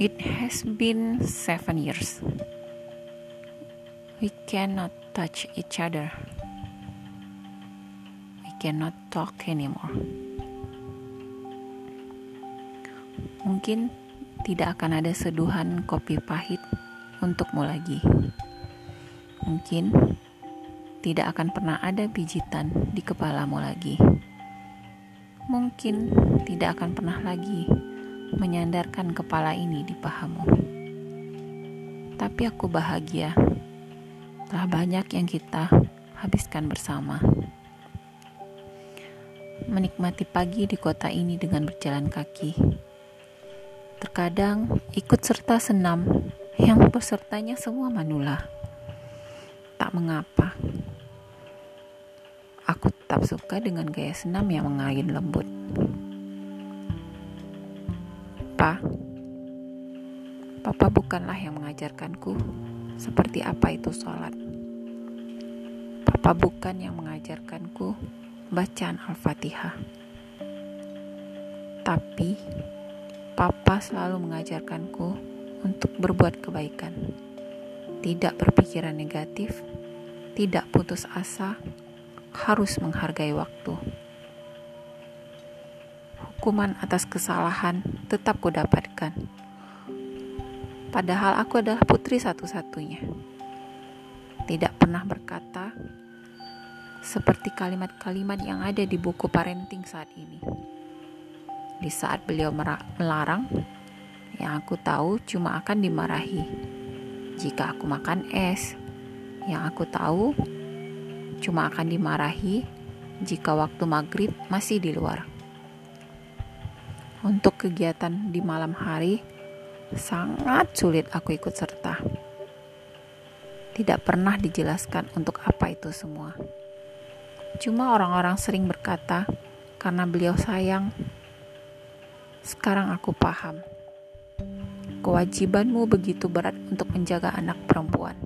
It has been seven years. We cannot touch each other. We cannot talk anymore. Mungkin tidak akan ada seduhan kopi pahit untukmu lagi. Mungkin tidak akan pernah ada pijitan di kepalamu lagi. Mungkin tidak akan pernah lagi menyandarkan kepala ini di pahamu. Tapi aku bahagia. Telah banyak yang kita habiskan bersama. Menikmati pagi di kota ini dengan berjalan kaki. Terkadang ikut serta senam yang pesertanya semua manula. Tak mengapa. Aku tetap suka dengan gaya senam yang mengayun lembut. Papa, Papa bukanlah yang mengajarkanku seperti apa itu sholat. Papa bukan yang mengajarkanku bacaan Al-Fatihah. Tapi, Papa selalu mengajarkanku untuk berbuat kebaikan. Tidak berpikiran negatif, tidak putus asa, harus menghargai waktu hukuman atas kesalahan tetap kudapatkan. Padahal aku adalah putri satu-satunya. Tidak pernah berkata seperti kalimat-kalimat yang ada di buku parenting saat ini. Di saat beliau melarang, yang aku tahu cuma akan dimarahi jika aku makan es. Yang aku tahu cuma akan dimarahi jika waktu maghrib masih di luar. Untuk kegiatan di malam hari, sangat sulit aku ikut serta. Tidak pernah dijelaskan untuk apa itu semua. Cuma orang-orang sering berkata, karena beliau sayang, sekarang aku paham. Kewajibanmu begitu berat untuk menjaga anak perempuan.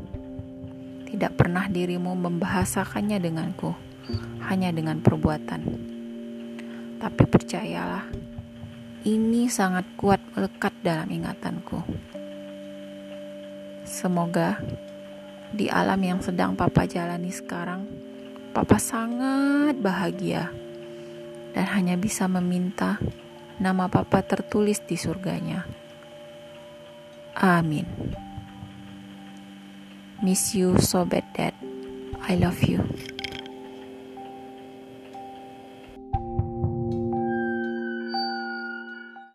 Tidak pernah dirimu membahasakannya denganku, hanya dengan perbuatan. Tapi percayalah, ini sangat kuat melekat dalam ingatanku. Semoga di alam yang sedang Papa jalani sekarang, Papa sangat bahagia dan hanya bisa meminta nama Papa tertulis di surganya. Amin. Miss you so bad, Dad. I love you.